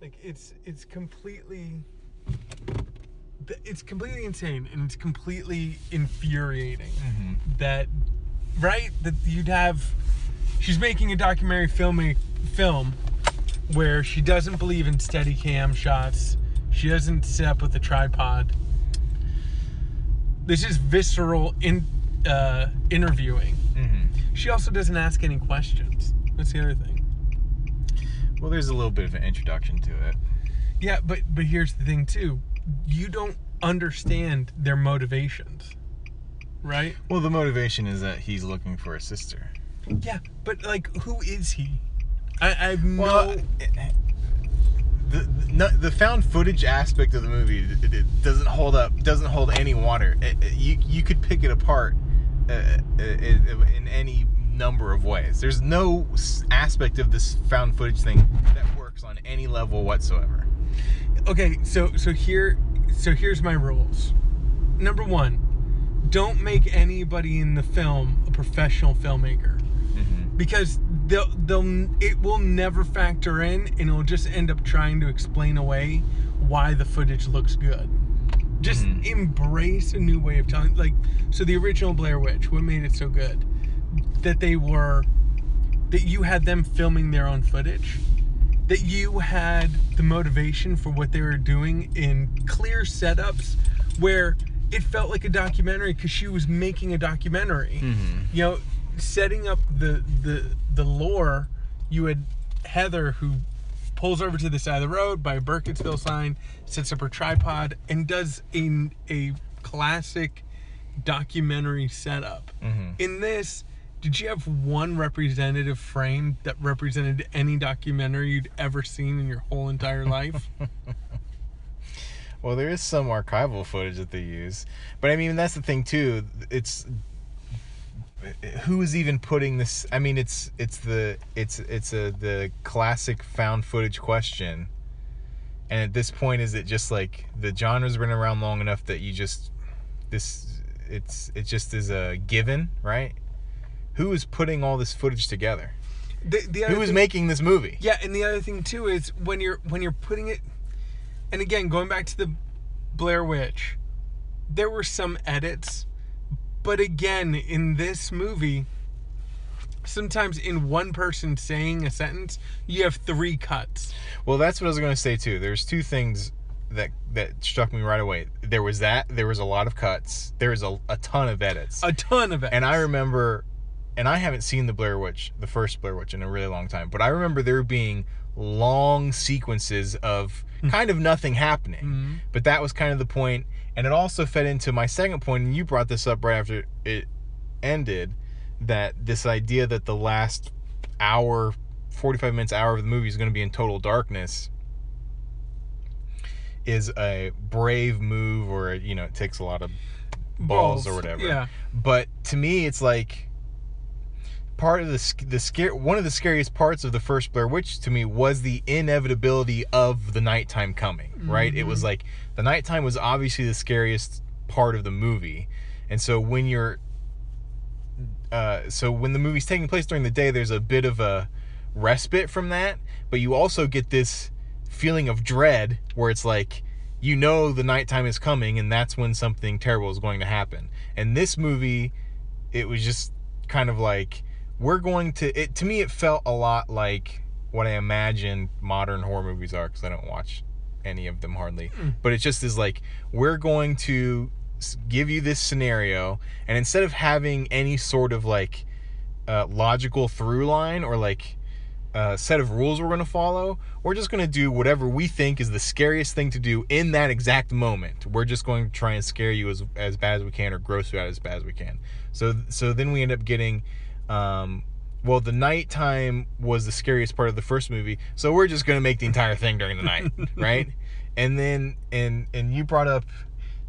Like it's it's completely it's completely insane and it's completely infuriating that right that you'd have she's making a documentary film film where she doesn't believe in steady cam shots. She doesn't sit up with a tripod. This is visceral in uh, interviewing. Mm-hmm. She also doesn't ask any questions. That's the other thing. Well, there's a little bit of an introduction to it. Yeah, but but here's the thing too. You don't understand their motivations. Right? Well, the motivation is that he's looking for a sister. Yeah, but like who is he? I, I have no Well, the, the no- the found footage aspect of the movie it, it doesn't hold up. Doesn't hold any water. It- it- you you could pick it apart uh, in any number of ways. There's no aspect of this found footage thing that works on any level whatsoever. Okay, so so here so here's my rules. Number 1, don't make anybody in the film a professional filmmaker. because they'll they'll it will never factor in and it'll just end up trying to explain away why the footage looks good just Mhm. embrace a new way of telling like so the original blair witch what made it so good that they were that you had them filming their own footage that you had the motivation for what they were doing in clear setups where it felt like a documentary because she was making a documentary Mhm. you know setting up the the the lore you had heather who pulls over to the side of the road by a burkittsville sign sets up her tripod and does a, a classic documentary setup Mhm. in this did you have one representative frame that represented any documentary you'd ever seen in your whole entire life Well, there is some archival footage that they use, but I mean that's the thing too. It's who is even putting this? I mean, it's it's the it's it's a the classic found footage question. And at this point, is it just like the genre's been around long enough that you just this it's it just is a given, right? Who is putting all this footage together? the, the Who is thing- making this movie? Yeah, and the other thing too is when you're when you're putting it, and again going back to the Blair Witch, there were some edits, but again in this movie, sometimes in one person saying a sentence, you have three cuts. Well, that's what I was going to say too. There's two things that that struck me right away. There was that. There was a lot of cuts. There was a, a ton of edits. A ton of it. and I remember, and I haven't seen the Blair Witch, the first Blair Witch, in a really long time. But I remember there being long sequences of kind of nothing happening. Mhm. But that was kind of the point, and it also fed into my second point. And you brought this up right after it ended, that this idea that the last hour, forty-five minutes, hour of the movie is going to be in total darkness is a brave move, or you know, it takes a lot of balls, or whatever. Yeah. But to me, it's like part of the the scare. One of the scariest parts of the first Blair Witch to me was the inevitability of the nighttime coming. Right? It was like the nighttime was obviously the scariest part of the movie, and so when you're uh, so when the movie's taking place during the day, there's a bit of a respite from that, but you also get this feeling of dread where it's like you know the nighttime is coming and that's when something terrible is going to happen. And this movie, it was just kind of like we're going to. It to me, it felt a lot like what I imagine modern horror movies are because I don't watch any of them hardly. But it just is like we're going to give you this scenario, and instead of having any sort of like uh, logical through line or like uh, set of rules we're going to follow, we're just going to do whatever we think is the scariest thing to do in that exact moment. We're just going to try and scare you as as bad as we can or gross you out as bad as we can. So so then we end up getting. Um, well, the nighttime was the scariest part of the first movie, so we're just gonna make the entire thing during the night, right? And then, and and you brought up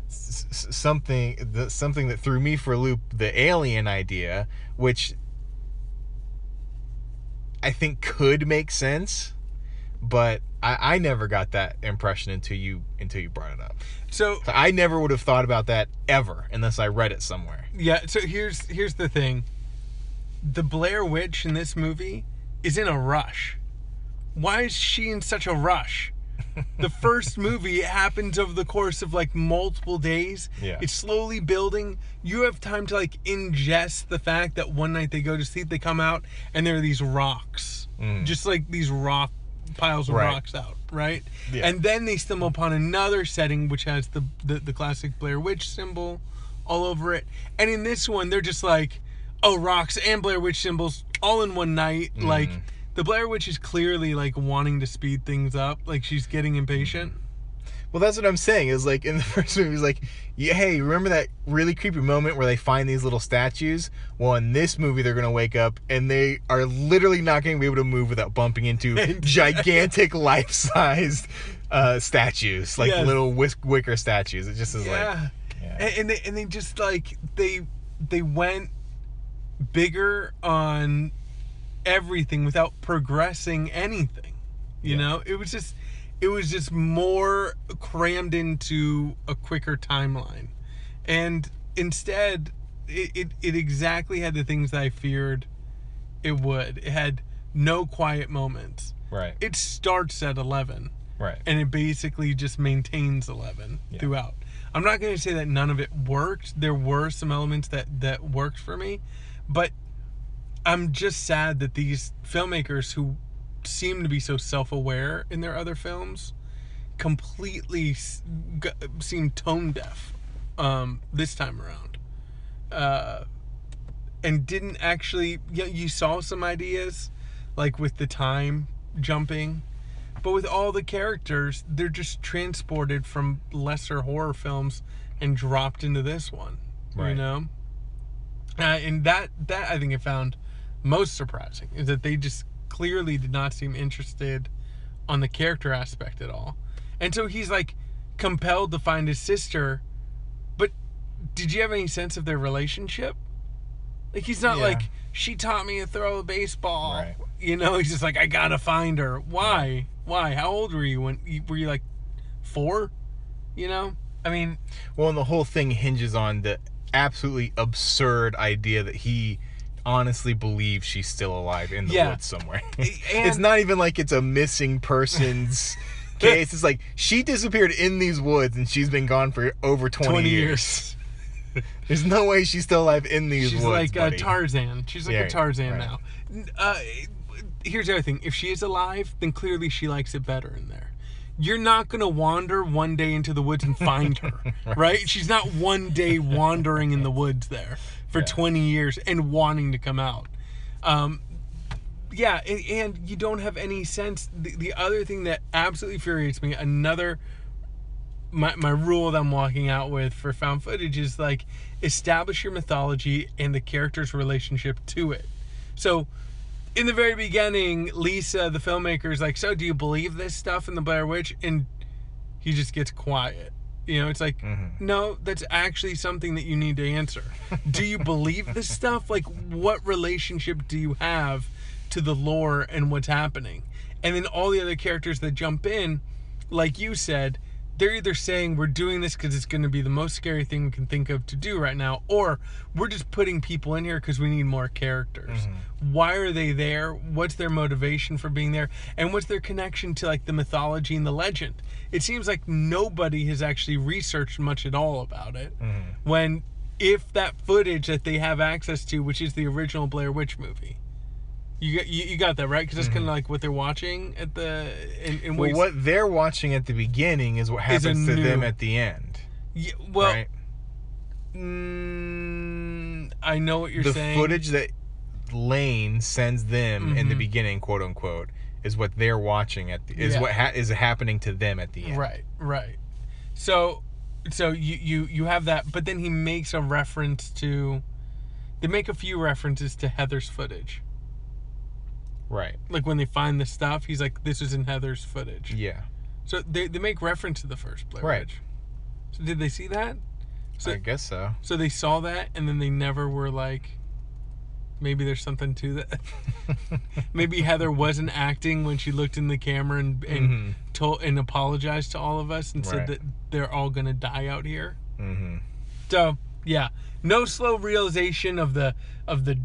s- something, the, something that threw me for a loop, the alien idea, which I think could make sense, but I, I never got that impression until you until you brought it up. So So I never would have thought about that ever unless I read it somewhere. yeah, so here's here's the thing. The Blair Witch in this movie is in a rush. Why is she in such a rush? the first movie happens over the course of like multiple days. Yeah. It's slowly building. You have time to like ingest the fact that one night they go to sleep, they come out, and there are these rocks. Mm. Just like these rock piles of Right. rocks out, right? Yeah. And then they stumble upon another setting which has the, the the classic Blair Witch symbol all over it. And in this one, they're just like, oh, rocks and Blair Witch symbols all in one night. Like Mhm. the Blair Witch is clearly like wanting to speed things up. Like she's getting impatient. Well, that's what I'm saying. Is like in the first movie, it's like, yeah, hey, remember that really creepy moment where they find these little statues? Well, in this movie, they're gonna wake up and they are literally not gonna be able to move without bumping into gigantic, life-sized uh, statues, like Yes. little whisk- wicker statues. It just is like, yeah. yeah. And, and they and they just like they they went bigger on everything without progressing anything. You Yeah. know, it was just it was just more crammed into a quicker timeline. And instead it, it, it exactly had the things that I feared it would. It had no quiet moments. right, It starts at eleven right, and it basically just maintains 11 Yeah. throughout i'm not going to say that none of it worked there were some elements that that worked for me but i'm just sad that these filmmakers who seem to be so self-aware in their other films completely seem tone deaf um, this time around uh, and didn't actually you, you saw some ideas like with the time jumping but with all the characters they're just transported from lesser horror films and dropped into this one right. you know uh, and that that i think i found most surprising is that they just clearly did not seem interested on the character aspect at all. And so he's like compelled to find his sister but did you have any sense of their relationship? Like he's not Yeah. like she taught me to throw a baseball. Right. you know he's just like i gotta find her. Why? Why? How old were you when you, were you like four? You know? I mean Well, and the whole thing hinges on the absolutely absurd idea that he honestly believes she's still alive in the Yeah. woods somewhere. It's not even like it's a missing persons case. It's like she disappeared in these woods and she's been gone for over 20, 20 years. years There's no way she's still alive in these she's woods. She's like buddy. tarzan she's like Yeah, a tarzan right. now uh, here's the other thing if she is alive then clearly she likes it better in there you're not going to wander one day into the woods and find her right. she's not one day wandering in the woods there for Yeah. 20 years and wanting to come out um, yeah and, and you don't have any sense the, the other thing that absolutely infuriates me another my, my rule that i'm walking out with for found footage is like establish your mythology and the character's relationship to it so in the very beginning lisa the filmmaker is like so do you believe this stuff in the blair witch? And he just gets quiet. You know it's like Mhm. no that's actually something that you need to answer. Do you believe this stuff? Like what relationship do you have to the lore and what's happening? And then all the other characters that jump in like you said they're either saying we're doing this because it's going to be the most scary thing we can think of to do right now or we're just putting people in here because we need more characters. Why are they there? What's their motivation for being there? And what's their connection to like the mythology and the legend? It seems like nobody has actually researched much at all about it Mhm. when if that footage that they have access to which is the original blair witch movie you got you, you got that right because that's kind of like what they're watching at the in, in Mm-hmm. Well, what they're watching at the beginning is what happens to them at the end. Yeah, well, right? mm, I know what you're the saying. The footage that Lane sends them in the Mhm. beginning, quote unquote, is what they're watching at the, is Yeah. what ha- is happening to them at the end. Right, right. So, so you you you have that, but then he makes a reference to. They make a few references to Heather's footage. Right. Like when they find the stuff, he's like, "This is in Heather's footage." Yeah. So they they make reference to the first Blair Right. Witch. So did they see that? So I guess so. so they saw that, and then they never were like. Maybe there's something to that. Maybe Heather wasn't acting when she looked in the camera and, and Mhm. told and apologized to all of us and said that they're all gonna die out here. hmm So yeah, no slow realization of the of the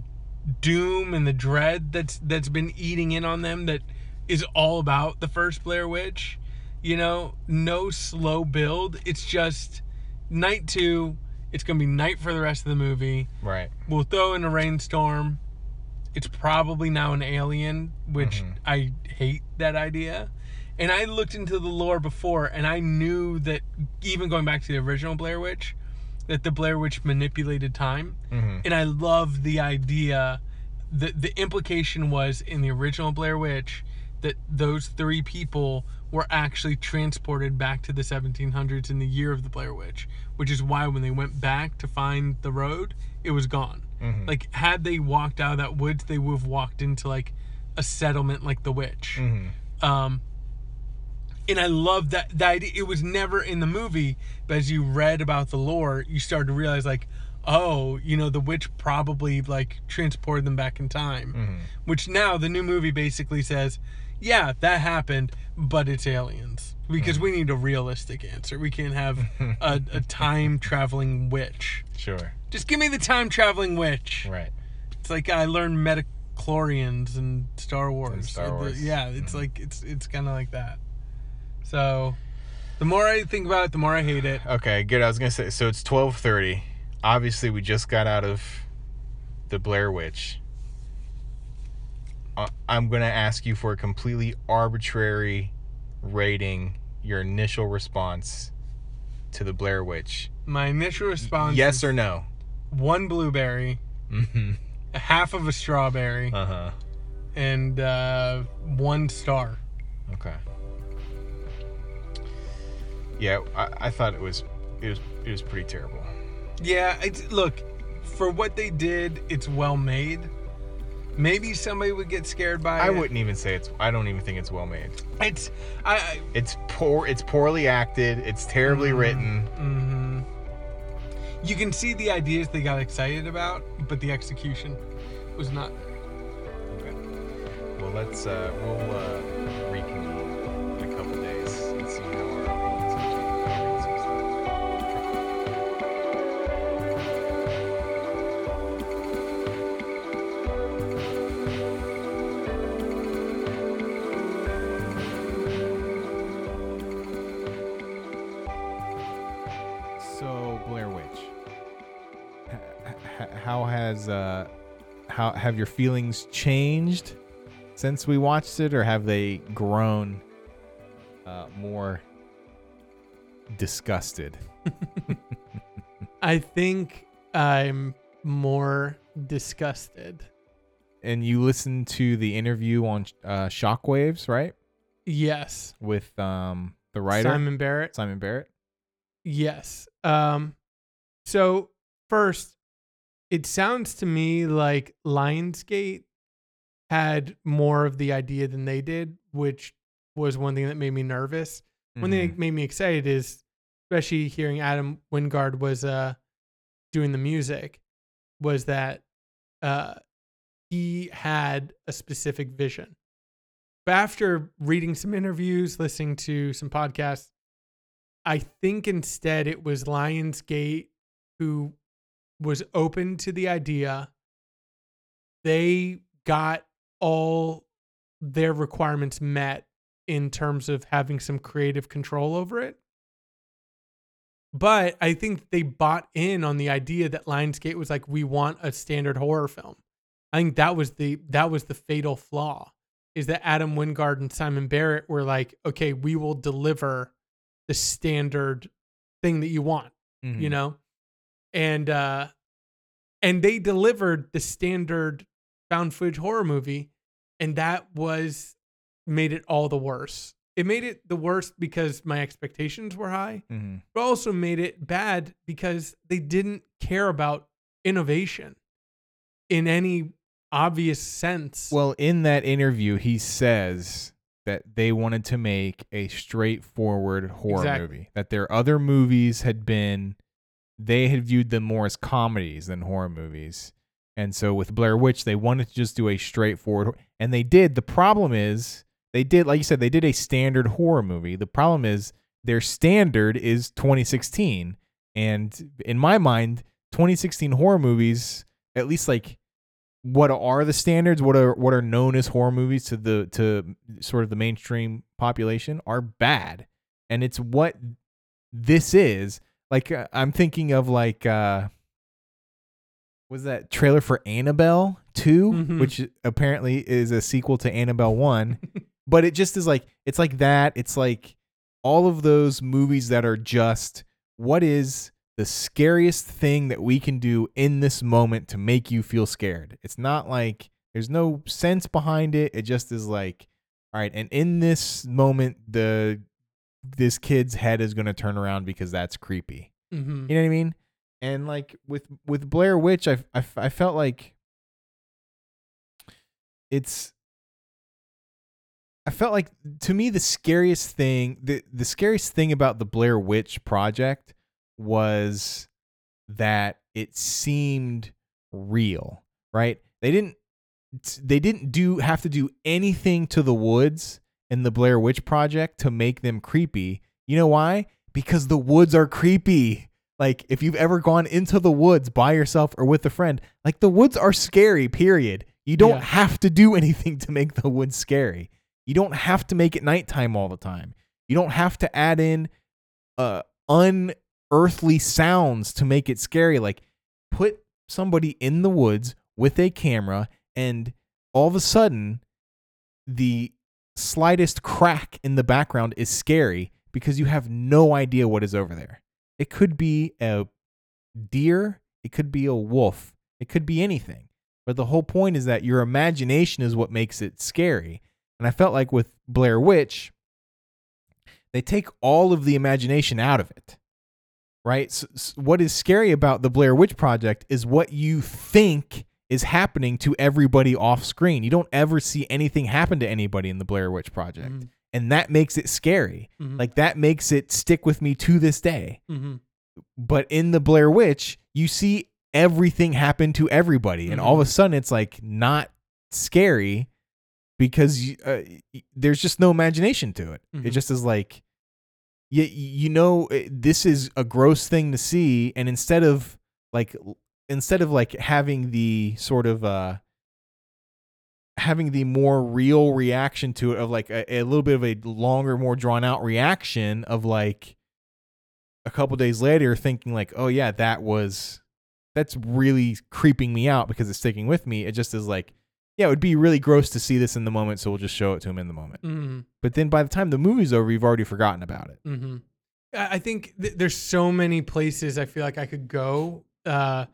doom and the dread that's that's been eating in on them. That is all about the first Blair Witch. You know, no slow build. It's just night two. It's gonna be night for the rest of the movie. Right. We'll throw in a rainstorm. It's probably now an alien, which Mhm. I hate that idea. And I looked into the lore before, and I knew that even going back to the original Blair Witch, that the Blair Witch manipulated time. hmm And I love the idea. The the implication was in the original Blair Witch that those three people were actually transported back to the 1700s in the year of the Blair Witch, which is why when they went back to find the road, it was gone. hmm Like had they walked out of that woods, they would have walked into like a settlement like the witch. hmm Um, and I love that that idea. It was never in the movie, but as you read about the lore, you started to realize like, oh, you know, the witch probably like transported them back in time. hmm Which now the new movie basically says, yeah, that happened, but it's aliens because we need a realistic answer. We can't have a, a time traveling witch. Sure. Just give me the time traveling witch. Right. It's like I learned midi-chlorians and Star Wars. Star So the- Wars. yeah, it's Mhm. like it's it's kind of like that. So, the more I think about it, the more I hate it. Okay, good. I was gonna say so. It's twelve thirty. Obviously, we just got out of the Blair Witch. Uh, I'm gonna ask you for a completely arbitrary rating. Your initial response to the Blair Witch. My initial response: yes or no? one blueberry, Mm-hmm. a half of a strawberry, Uh huh. and uh, one star. Okay. Yeah, I, I thought it was it was it was pretty terrible. Yeah, it's look for what they did. It's well made. Maybe somebody would get scared by it. I it. wouldn't even say it's. I don't even think it's well made. It's I. I It's poor. It's poorly acted. It's terribly Mhm. written. hmm You can see the ideas they got excited about, but the execution was not. Okay. Well, let's uh, we'll uh, how have your feelings changed since we watched it, or have they grown uh, more disgusted? I think I'm more disgusted. And you listened to the interview on uh, Shockwaves, right, Yes. with um, the writer Simon Barrett. Simon Barrett. Yes. Um so first it sounds to me like Lionsgate had more of the idea than they did, which was one thing that made me nervous. One thing that made me excited is especially hearing Adam Wingard was uh doing the music was that uh he had a specific vision. But after reading some interviews, listening to some podcasts, I think instead it was Lionsgate who was open to the idea. They got all their requirements met in terms of having some creative control over it. But I think they bought in on the idea that Lionsgate was like, we want a standard horror film. I think that was the that was the fatal flaw. Is that Adam Wingard and Simon Barrett were like, okay, we will deliver the standard thing that you want, Mhm. you know? And uh and they delivered the standard found footage horror movie and that was made it all the worse. It made it the worst because my expectations were high, Mhm. but also made it bad because they didn't care about innovation in any obvious sense. Well, in that interview, he says that they wanted to make a straightforward horror Exactly. movie. That their other movies had been, they had viewed them more as comedies than horror movies. And so with Blair Witch, they wanted to just do a straightforward, and they did. The problem is, they did, like you said, they did a standard horror movie. The problem is, their standard is 2016. And in my mind, 2016 horror movies, at least like what are the standards what are what are known as horror movies to the to sort of the mainstream population are bad and it's what this is. Like uh, I'm thinking of like uh was that trailer for Annabelle 2, Mhm. which apparently is a sequel to Annabelle 1. but it just is like it's like that. It's like all of those movies that are just what is the scariest thing that we can do in this moment to make you feel scared. It's not like there's no sense behind it. It just is like all right, and in this moment the this kid's head is going to turn around because that's creepy. Mm-hmm. You know what I mean? And like with with Blair Witch, I I, I felt like it's. I felt like to me the scariest thing the the scariest thing about the Blair Witch project was that it seemed real, right? They didn't they didn't do have to do anything to the woods in the Blair Witch project to make them creepy. You know why? Because the woods are creepy. Like if you've ever gone into the woods by yourself or with a friend, like the woods are scary, period. You don't Yeah. have to do anything to make the woods scary. You don't have to make it nighttime all the time. You don't have to add in uh unearthly sounds to make it scary. Like put somebody in the woods with a camera and all of a sudden the slightest crack in the background is scary because you have no idea what is over there. It could be a deer, it could be a wolf, it could be anything. But the whole point is that your imagination is what makes it scary. And I felt like with Blair Witch, they take all of the imagination out of it. Right? So, s what is scary about the Blair Witch Project is what you think is happening to everybody off screen. You don't ever see anything happen to anybody in the Blair Witch Project. Mhm. And that makes it scary. Mhm. Like that makes it stick with me to this day. Mm-hmm. But in the Blair Witch, you see everything happen to everybody, and all of a sudden it's like not scary because you, uh, there's just no imagination to it. It Mhm. just is like you you know uh, this is a gross thing to see, and instead of like instead of like having the sort of uh having the more real reaction to it of like a, a little bit of a longer more drawn out reaction of like a couple days later thinking like oh yeah that was that's really creeping me out because it's sticking with me it just is like yeah it would be really gross to see this in the moment so we'll just show it to him in the moment Mm-hmm. but then by the time the movie's over you've already forgotten about it Mm-hmm. I think th- there's so many places I feel like I could go, uh,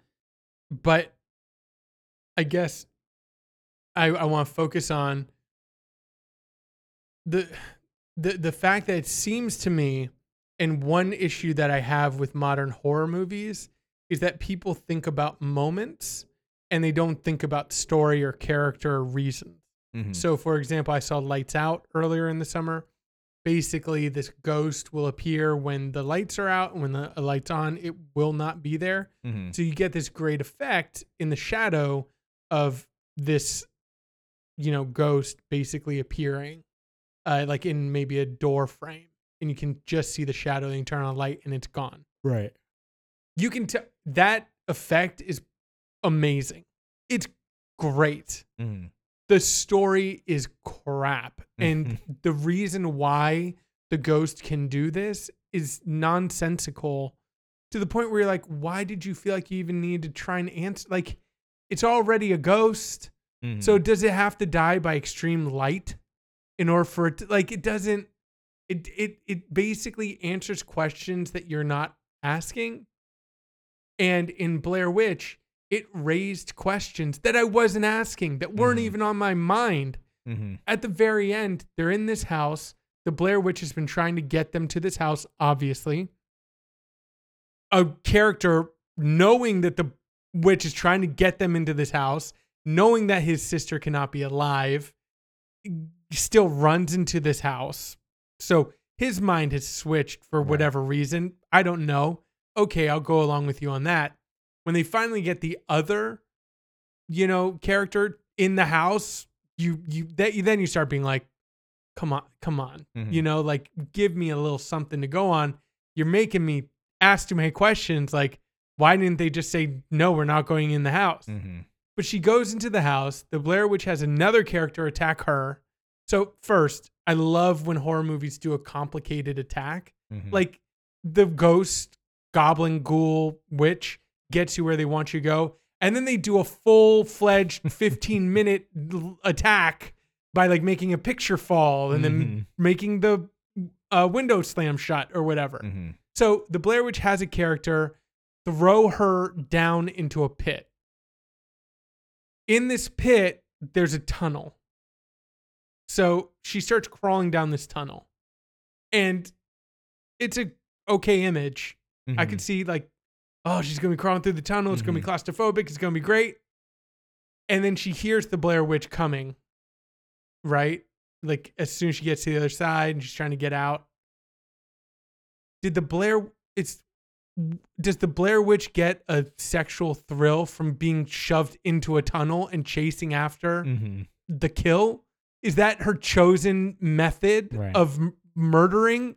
but I guess I I want to focus on the the the fact that it seems to me, and one issue that I have with modern horror movies is that people think about moments and they don't think about story or character or reason. Mhm. So, for example, I saw Lights Out earlier in the summer. Basically, this ghost will appear when the lights are out, and when the lights on, it will not be there. Mhm. So you get this great effect in the shadow of this, you know, ghost basically appearing, uh, like in maybe a door frame, and you can just see the shadow. And you turn on a light, and it's gone. right You can tell that effect is amazing. It's great Mhm. the story is crap. And the reason why the ghost can do this is nonsensical to the point where you're like, why did you feel like you even needed to try and answer? Like, it's already a ghost. Mhm. So does it have to die by extreme light in order for it to, like, it doesn't, it, it, it basically answers questions that you're not asking. And in Blair Witch, it raised questions that I wasn't asking that weren't Mhm. even on my mind. Mhm. At the very end, they're in this house. The Blair Witch has been trying to get them to this house, obviously. A character knowing that the witch is trying to get them into this house, knowing that his sister cannot be alive, still runs into this house. So his mind has switched for Right. whatever reason. I don't know. Okay, I'll go along with you on that. When they finally get the other, you know, character in the house, you you that you then you start being like, come on, come on, Mhm. you know, like give me a little something to go on. You're making me ask too many questions. Like, why didn't they just say no? We're not going in the house. Mhm. But she goes into the house. The Blair Witch has another character attack her. So first, I love when horror movies do a complicated attack. Mhm. Like the ghost, goblin, ghoul, witch gets you where they want you to go. And then they do a full fledged 15 minute attack by like making a picture fall and then Mhm. making the uh, window slam shut or whatever. Mhm. So the Blair Witch has a character throw her down into a pit. In this pit, there's a tunnel. So she starts crawling down this tunnel. And it's a okay image. I Mhm. could see like, oh, she's gonna be crawling through the tunnel. It's gonna be claustrophobic. It's gonna be great. And then she hears the Blair Witch coming, right? Like as soon as she gets to the other side and she's trying to get out. Did the Blair? It's does the Blair Witch get a sexual thrill from being shoved into a tunnel and chasing after Mhm. the kill? Is that her chosen method Right. of m- murdering?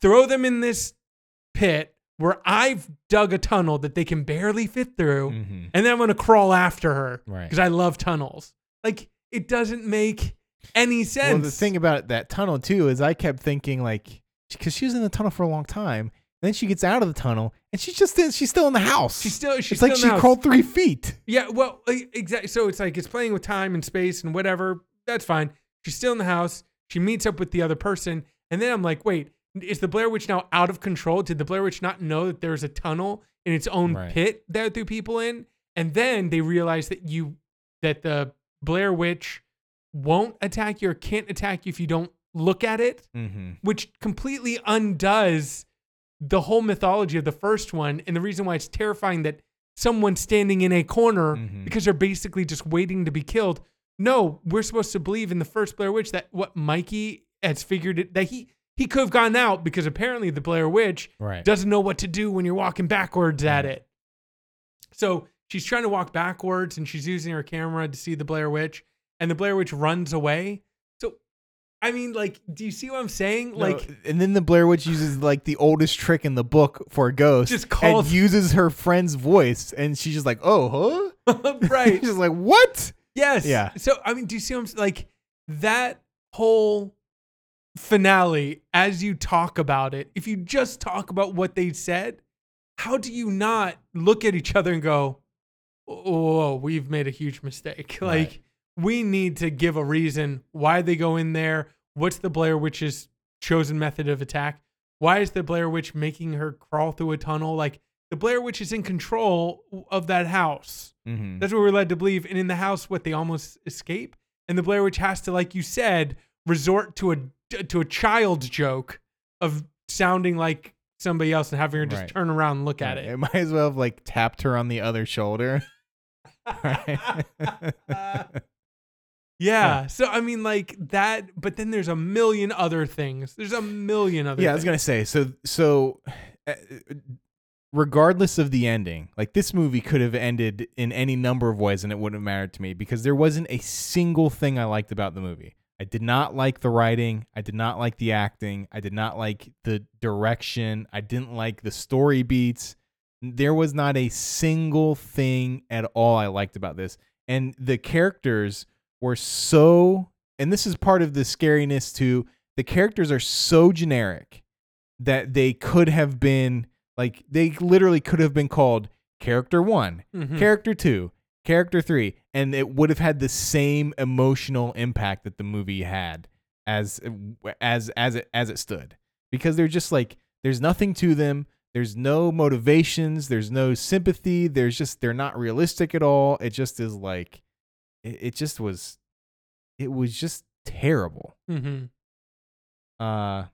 Throw them in this pit where I've dug a tunnel that they can barely fit through, Mhm. and then I'm gonna crawl after her Right. because I love tunnels. Like it doesn't make any sense. Well, the thing about that tunnel too is I kept thinking like because she was in the tunnel for a long time. Then she gets out of the tunnel and she's just in, she's still in the house. she's still she's it's like still she in the house. crawled three feet. Yeah, well, exactly. So it's like it's playing with time and space and whatever. That's fine. She's still in the house. She meets up with the other person, and then I'm like, wait, is the Blair Witch now out of control? Did the Blair Witch not know that there's a tunnel in its own Right. pit that threw people in? And then they realize that you that the Blair Witch won't attack you or can't attack you if you don't look at it Mm-hmm. which completely undoes the whole mythology of the first one and the reason why it's terrifying that someone's standing in a corner Mhm. because they're basically just waiting to be killed. No, we're supposed to believe in the first Blair Witch that what Mikey has figured it that he he could have gone out because apparently the Blair Witch Right. doesn't know what to do when you're walking backwards at it. So she's trying to walk backwards and she's using her camera to see the Blair Witch, and the Blair Witch runs away. So, I mean, like, do you see what I'm saying? No, Like, and then the Blair Witch uses like the oldest trick in the book for a ghost. Just calls- and uses her friend's voice, and she's just like, "Oh, huh?" right. she's like, "What?" Yes. Yeah. So I mean, do you see what I'm like that whole finale as you talk about it? If you just talk about what they said, how do you not look at each other and go, "Oh, we've made a huge mistake." Right. Like we need to give a reason why they go in there. What's the Blair Witch's chosen method of attack? Why is the Blair Witch making her crawl through a tunnel? Like the Blair Witch is in control of that house. Mm-hmm. That's what we're led to believe. And in the house, what they almost escape, and the Blair Witch has to, like you said, resort to a to a child's joke of sounding like somebody else and having her just Right. turn around and look at It it. might as well have like tapped her on the other shoulder. Right. yeah. So I mean, like that. But then there's a million other things. There's a million other. yeah, I was gonna say so. So, uh, regardless of the ending, like this movie could have ended in any number of ways, and it wouldn't have mattered to me because there wasn't a single thing I liked about the movie. I did not like the writing. I did not like the acting. I did not like the direction. I didn't like the story beats. There was not a single thing at all I liked about this. And the characters were so, and this is part of the scariness too. The characters are so generic that they could have been like, they literally could have been called character one, Mhm. character two, character three, and it would have had the same emotional impact that the movie had as as as it as it stood. Because they're just like there's nothing to them. There's no motivations. There's no sympathy. There's just they're not realistic at all. It just is like it, it just was it was just terrible. Mhm. uh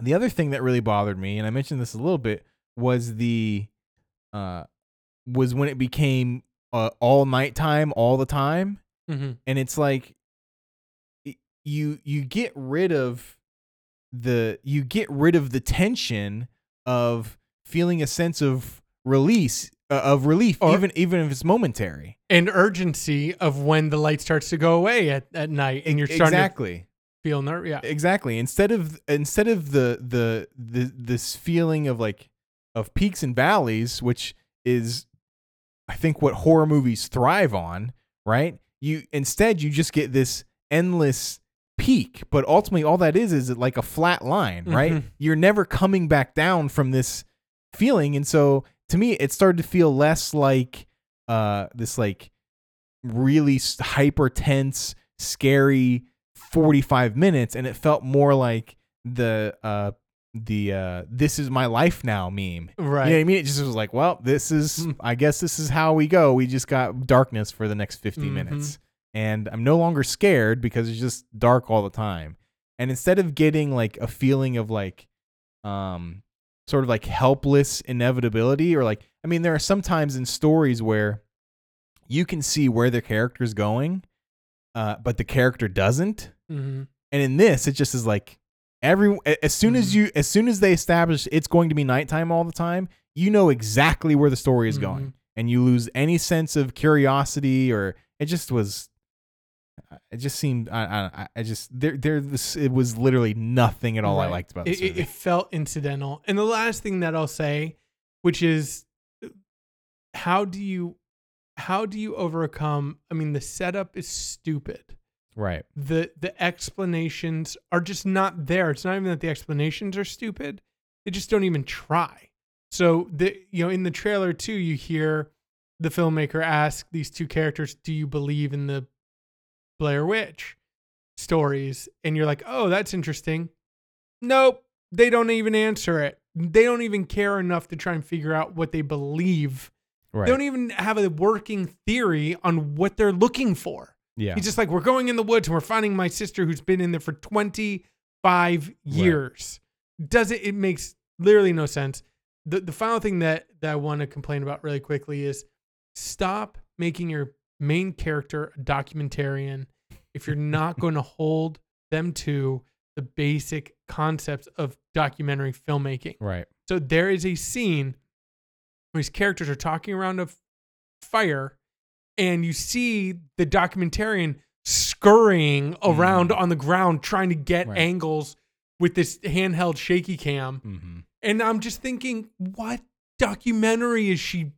the other thing that really bothered me and i mentioned this a little bit was the uh was when it became uh, all nighttime all the time Mhm. and it's like you you get rid of the you get rid of the tension of feeling a sense of release uh, of relief Or- even even if it's momentary And urgency of when the light starts to go away at, at night, and you're starting exactly to feel nervous. Yeah. exactly instead of instead of the the the this feeling of like of peaks and valleys which is i think what horror movies thrive on right you instead you just get this endless peak, but ultimately all that is is like a flat line, right? Mhm. You're never coming back down from this feeling, and so to me, it started to feel less like uh this like really hyper tense, scary 45 minutes, and it felt more like the uh the uh this is my life now meme. Right. You know what I mean? It just was like, well, this is, Mm. I guess this is how we go. We just got darkness for the next 50 Mhm. minutes. And I'm no longer scared because it's just dark all the time. And instead of getting like a feeling of like, um, sort of like helpless inevitability, or like, I mean, there are some times in stories where you can see where the character's going, uh, but the character doesn't Mm-hmm. and in this it just is like every as soon as Mhm. you as soon as they establish it's going to be nighttime all the time you know exactly where the story is going Mhm. and you lose any sense of curiosity or it just was it just seemed i i, I just there there this it was literally nothing at all i liked about this it, it felt incidental. And the last thing that I'll say, which is how do you how do you overcome I mean the setup is stupid. Right The the explanations are just not there. It's not even that the explanations are stupid. They just don't even try. So the you know in the trailer too you hear the filmmaker ask these two characters, "Do you believe in the Blair Witch stories?" And you're like, "Oh, that's interesting." Nope, they don't even answer it. They don't even care enough to try and figure out what they believe. right They don't even have a working theory on what they're looking for. Yeah He's just like, we're going in the woods and we're finding my sister who's been in there for 25 years. Does it? It makes literally no sense. The, the final thing that, that I want to complain about really quickly is stop making your main character a documentarian if you're not going to hold them to the basic concepts of documentary filmmaking. right So there is a scene where these characters are talking around a fire, and you see the documentarian scurrying around on the ground trying to get Right. angles with this handheld shaky cam. mm-hmm. And I'm just thinking, what documentary is she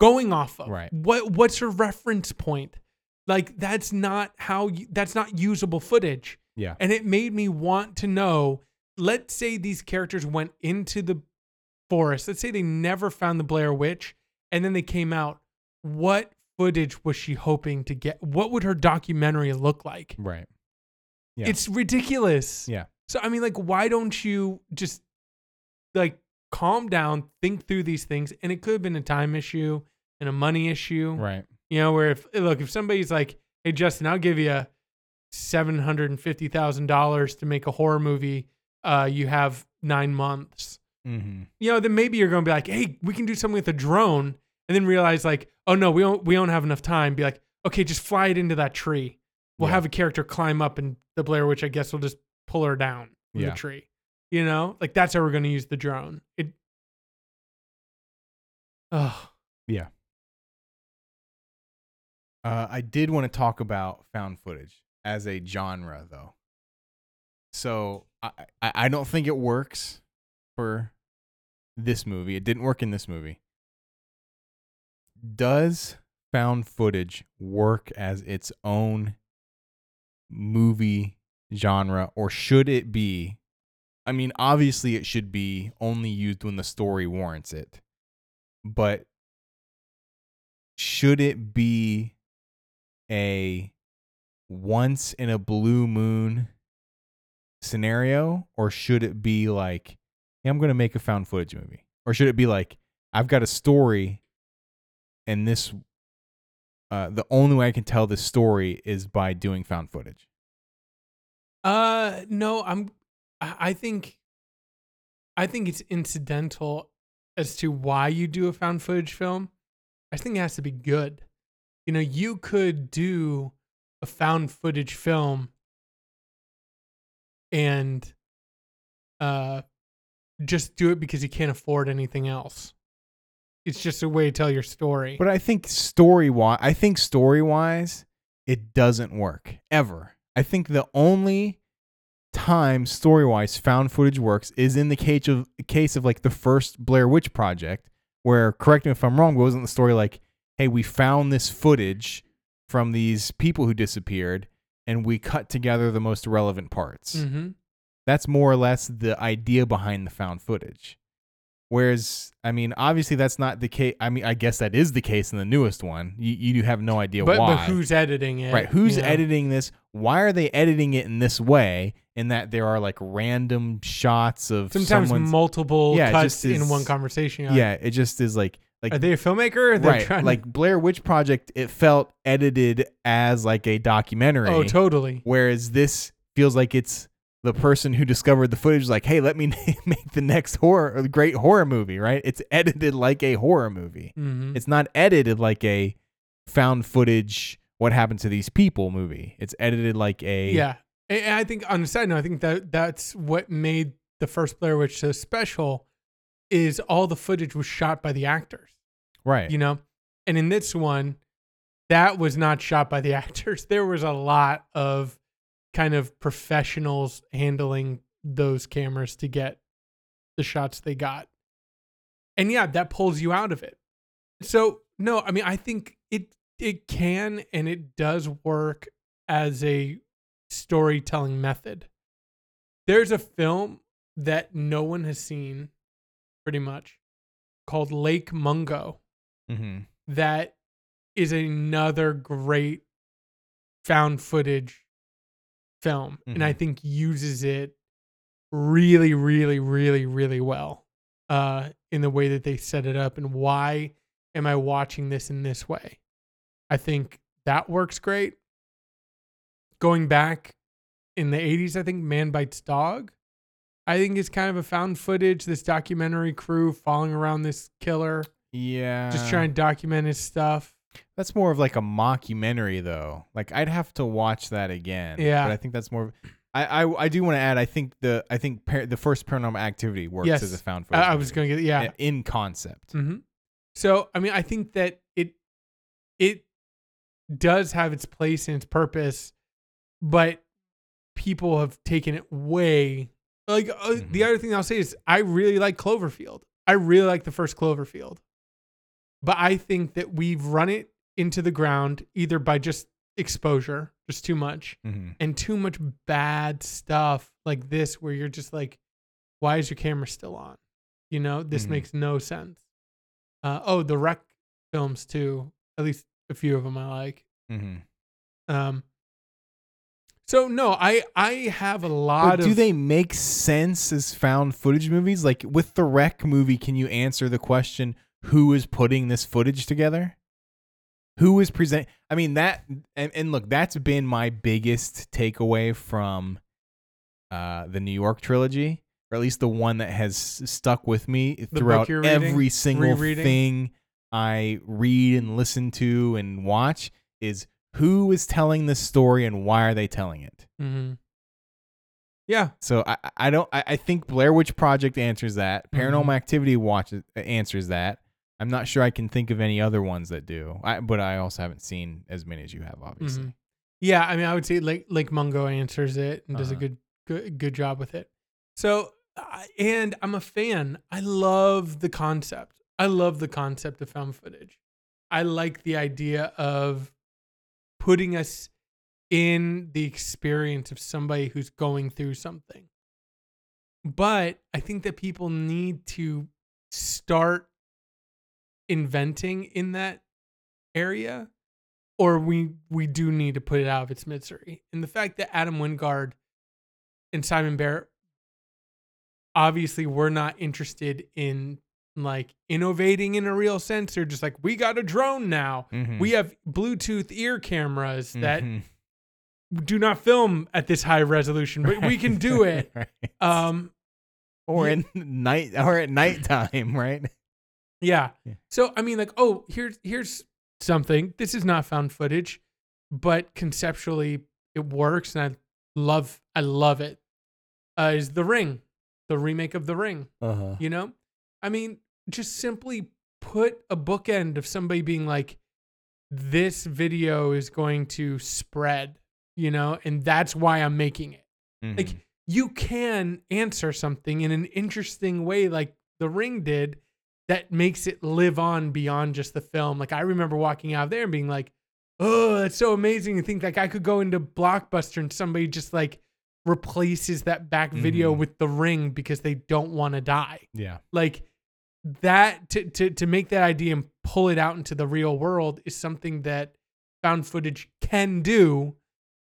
going off of? Right. What What's her reference point? Like that's not how you, that's not usable footage yeah and it made me want to know let's say these characters went into the forest let's say they never found the blair witch and then they came out what footage was she hoping to get? What would her documentary look like? Right. Yeah. it's ridiculous. Yeah. So i mean like why don't you just like calm down think through these things and it could have been a time issue and a money issue. Right. You know, where if look, if somebody's like, "Hey, Justin, I'll give you seven hundred and fifty thousand dollars to make a horror movie," uh, you have nine months. mm-hmm. You know, then maybe you're going to be like, "Hey, we can do something with a drone," and then realize like, "Oh no, we don't we don't have enough time." Be like, "Okay, just fly it into that tree. We'll Yeah. have a character climb up, and the Blair Witch, I guess, will just pull her down from Yeah. the tree." You know, like that's how we're going to use the drone. It. Oh, Yeah. Uh, I did want to talk about found footage as a genre, though. So I, I, I don't think it works for this movie. It didn't work in this movie. Does found footage work as its own movie genre, or should it be? I mean, obviously, it should be only used when the story warrants it. But should it be a once in a blue moon scenario or should it be like hey, i'm going to make a found footage movie or should it be like i've got a story and this uh the only way i can tell this story is by doing found footage Uh no, I'm I think I think it's incidental as to why you do a found footage film. I think it has to be good. You know, you could do a found footage film and uh just do it because you can't afford anything else. It's just a way to tell your story. but i think story wise i think story wise it doesn't work ever i think the only time story wise found footage works is in the case of case of like the first Blair Witch project, where correct me if I'm wrong, wasn't the story like, hey, we found this footage from these people who disappeared, and we cut together the most relevant parts. Mm-hmm. That's more or less the idea behind the found footage. Whereas, I mean, obviously that's not the case. I mean, I guess that is the case in the newest one. You, you have no idea But, why. but who's editing it? right? Who's you know? editing this? Why are they editing it in this way? In that there are like random shots of Sometimes multiple Yeah, cuts in is- one conversation. You're yeah, it just is like like Are they a filmmaker? They're right. trying to- Like Blair Witch Project, it felt edited as like a documentary. oh, totally. Whereas this feels like it's the person who discovered the footage, like, hey, let me make the next horror, great horror movie, right? It's edited like a horror movie. Mm-hmm. It's not edited like a found footage, what happened to these people movie. It's edited like a. Yeah, and and I think on the side note, I think that that's what made the first Blair Witch so special. Is all the footage was shot by the actors, Right. you know, and in this one, that was not shot by the actors. There was a lot of kind of professionals handling those cameras to get the shots they got, and yeah, that pulls you out of it. So no, I mean, I think it it can and it does work as a storytelling method. There's a film that no one has seen, pretty much, called Lake Mungo, mm-hmm. that is another great found footage film. And I Mhm. think uses it really, really, really, really well uh, in the way that they set it up. And why am I watching this in this way? I think that works great. Going back in the 80s, I think Man Bites Dog, I think is kind of a found footage. This documentary crew following around this killer, Yeah. just trying to document his stuff. That's more of like a mockumentary, though. Like I'd have to watch that again. Yeah. but I think that's more. of- I I, I do want to add. I think the I think par- the first Paranormal Activity works Yes. as a found footage. I was going to get, yeah. in concept. hmm So, I mean, I think that it it does have its place and its purpose, but people have taken it way. Like uh, the Mhm. other thing I'll say is, I really like Cloverfield. I really like the first Cloverfield, but I think that we've run it into the ground either by just exposure, just too much, hmm and too much bad stuff like this, where you're just like, why is your camera still on? You know, this Mhm. makes no sense. Uh, oh, the REC films too. At least a few of them I like. hmm Um, so no, I I have a lot But of. do they make sense as found footage movies? Like with the REC movie, can you answer the question who is putting this footage together? Who is present? I mean that, and, and look, that's been my biggest takeaway from uh, the New York trilogy, or at least the one that has stuck with me book throughout reading? every single Rereading? thing I read and listen to and watch. Is who is telling this story and why are they telling it? Mhm. Yeah, So I I- don't I, I think Blair Witch Project answers that. Paranormal Mhm. Activity watches answers that. I'm not sure I can think of any other ones that do. I, but I also haven't seen as many as you have, obviously. Mhm. yeah. I mean, I would say Lake Lake Mungo answers it and does a Uh-huh. good good good job with it. So, uh, and I'm a fan. I love the concept. I love the concept of found footage. I like the idea of putting us in the experience of somebody who's going through something. But I think that people need to start inventing in that area or we we do need to put it out of its misery. And the fact that Adam Wingard and Simon Barrett obviously were not interested in like innovating in a real sense. They're just like, we got a drone now. Mhm. We have Bluetooth ear cameras that Mhm. do not film at this high resolution, but we can do it. Right. Um, or yeah. in night or at nighttime, right? Yeah. Yeah. So I mean, like, oh, here's here's something. This is not found footage, but conceptually it works, and I love I love it. Uh, is the Ring, the remake of the Ring? Uh-huh. You know, I mean, just simply put a bookend of somebody being like, this video is going to spread, you know, and that's why I'm making it. Like Mhm. you can answer something in an interesting way, like The Ring did, that makes it live on beyond just the film. Like I remember walking out there and being like, oh, that's so amazing. You think like I could go into Blockbuster and somebody just like replaces that back video Mhm. with the ring because they don't want to die. Yeah. Like that to, to to make that idea and pull it out into the real world is something that found footage can do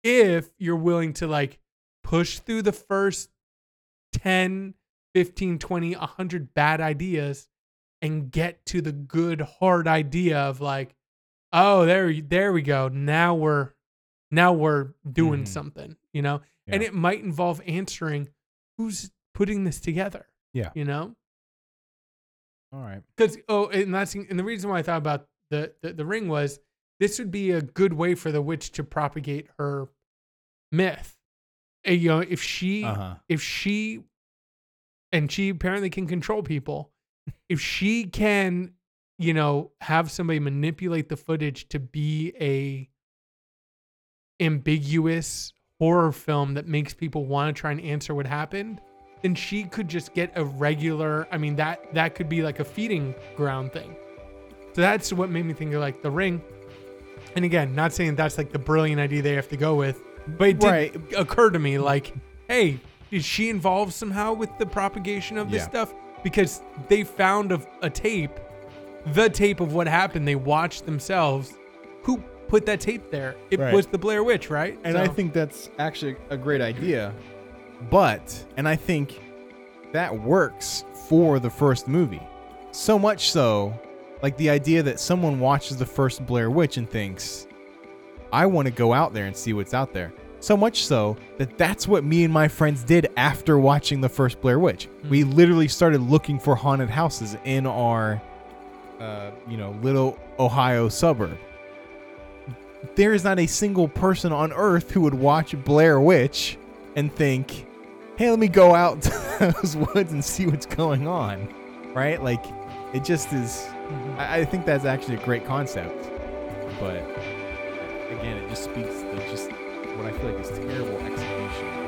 if you're willing to like push through the first 10 15 20 100 bad ideas and get to the good hard idea of like oh there there we go now we're now we're doing Mhm. something you know and it might involve answering who's putting this together Yeah. you know All right. because oh and that's and the reason why i thought about the, the the ring was this would be a good way for the witch to propagate her myth Uh, you know if she Uh huh. if she and she apparently can control people if she can you know have somebody manipulate the footage to be a ambiguous horror film that makes people want to try and answer what happened then she could just get a regular i mean that that could be like a feeding ground thing so that's what made me think of like the ring and again not saying that's like the brilliant idea they have to go with but it did Right. occur to me like hey is she involved somehow with the propagation of this Yeah. stuff because they found a, a tape the tape of what happened they watched themselves who put that tape there it Right. was the blair witch right And I think that's actually a great idea. But, and I think that works for the first movie. So much so, like the idea that someone watches the first Blair Witch and thinks, I want to go out there and see what's out there. So much so that that's what me and my friends did after watching the first Blair Witch. We literally started looking for haunted houses in our, uh, you know, little Ohio suburb there is not a single person on earth who would watch Blair Witch and think, hey, let me go out to those woods and see what's going on. Right? Like, it just is. I, I think that's actually a great concept. But again, it just speaks to just what I feel like is terrible execution.